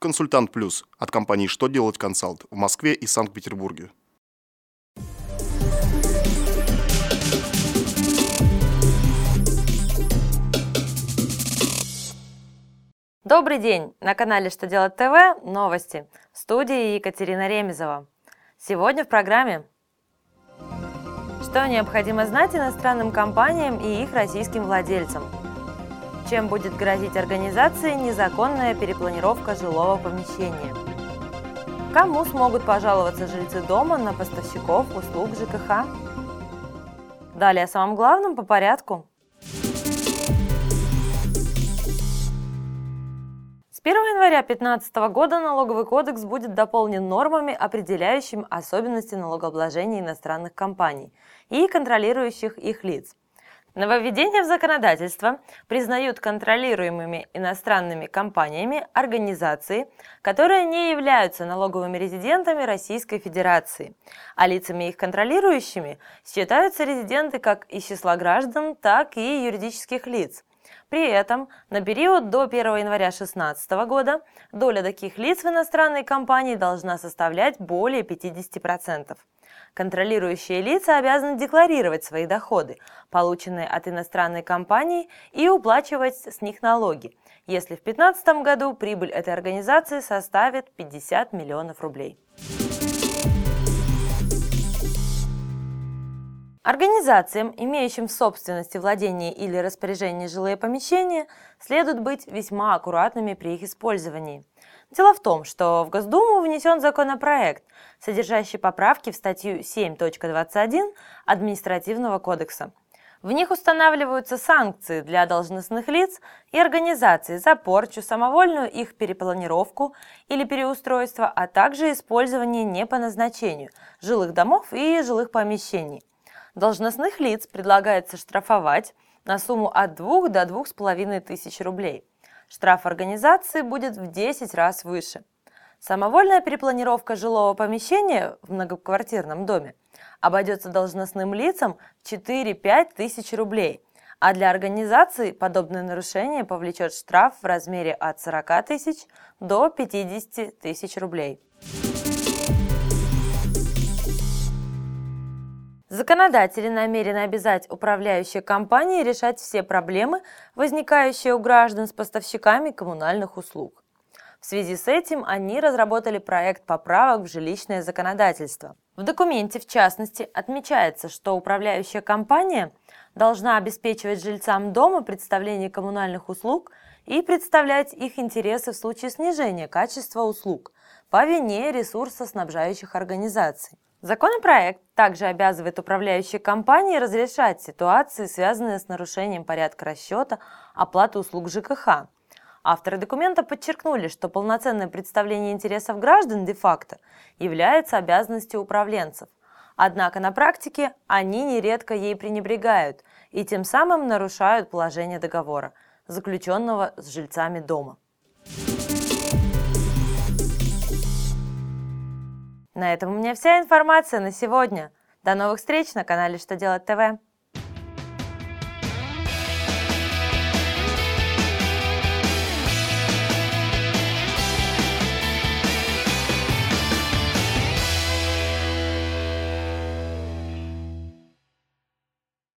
Консультант Плюс от компании «Что делать консалт» в Москве и Санкт-Петербурге. Добрый день! На канале «Что делать ТВ» новости. В студии Екатерина Ремезова. Сегодня в программе Что необходимо знать иностранным компаниям и их российским владельцам – чем будет грозить организации незаконная перепланировка жилого помещения. Кому смогут пожаловаться жильцы дома на поставщиков услуг ЖКХ? Далее о самом главном по порядку. С 1 января 2015 года налоговый кодекс будет дополнен нормами, определяющими особенности налогообложения иностранных компаний и контролирующих их лиц. Нововведения в законодательство признают контролируемыми иностранными компаниями организации, которые не являются налоговыми резидентами Российской Федерации, а лицами их контролирующими считаются резиденты как из числа граждан, так и юридических лиц. При этом на период до 1 января 2016 года доля таких лиц в иностранной компании должна составлять более 50%. Контролирующие лица обязаны декларировать свои доходы, полученные от иностранной компании, и уплачивать с них налоги, если в 2015 году прибыль этой организации составит 50 миллионов рублей. Организациям, имеющим в собственности владение или распоряжение жилые помещения, следует быть весьма аккуратными при их использовании. Дело в том, что в Госдуму внесен законопроект, содержащий поправки в статью 7.21 Административного кодекса. В них устанавливаются санкции для должностных лиц и организаций за порчу, самовольную их перепланировку или переустройство, а также использование не по назначению жилых домов и жилых помещений. Должностных лиц предлагается штрафовать на сумму от 2 до 2,5 тысяч рублей. Штраф организации будет в 10 раз выше. Самовольная перепланировка жилого помещения в многоквартирном доме обойдется должностным лицам в 4-5 тысяч рублей, а для организации подобное нарушение повлечет штраф в размере от 40 тысяч до 50 тысяч рублей. Законодатели намерены обязать управляющие компании решать все проблемы, возникающие у граждан с поставщиками коммунальных услуг. В связи с этим они разработали проект поправок в жилищное законодательство. В документе, в частности, отмечается, что управляющая компания должна обеспечивать жильцам дома представление коммунальных услуг и представлять их интересы в случае снижения качества услуг по вине ресурсоснабжающих организаций. Законопроект также обязывает управляющие компании разрешать ситуации, связанные с нарушением порядка расчета оплаты услуг ЖКХ. Авторы документа подчеркнули, что полноценное представление интересов граждан де-факто является обязанностью управленцев. Однако на практике они нередко ей пренебрегают и тем самым нарушают положение договора, заключенного с жильцами дома. На этом у меня вся информация на сегодня. До новых встреч на канале «Что делать ТВ».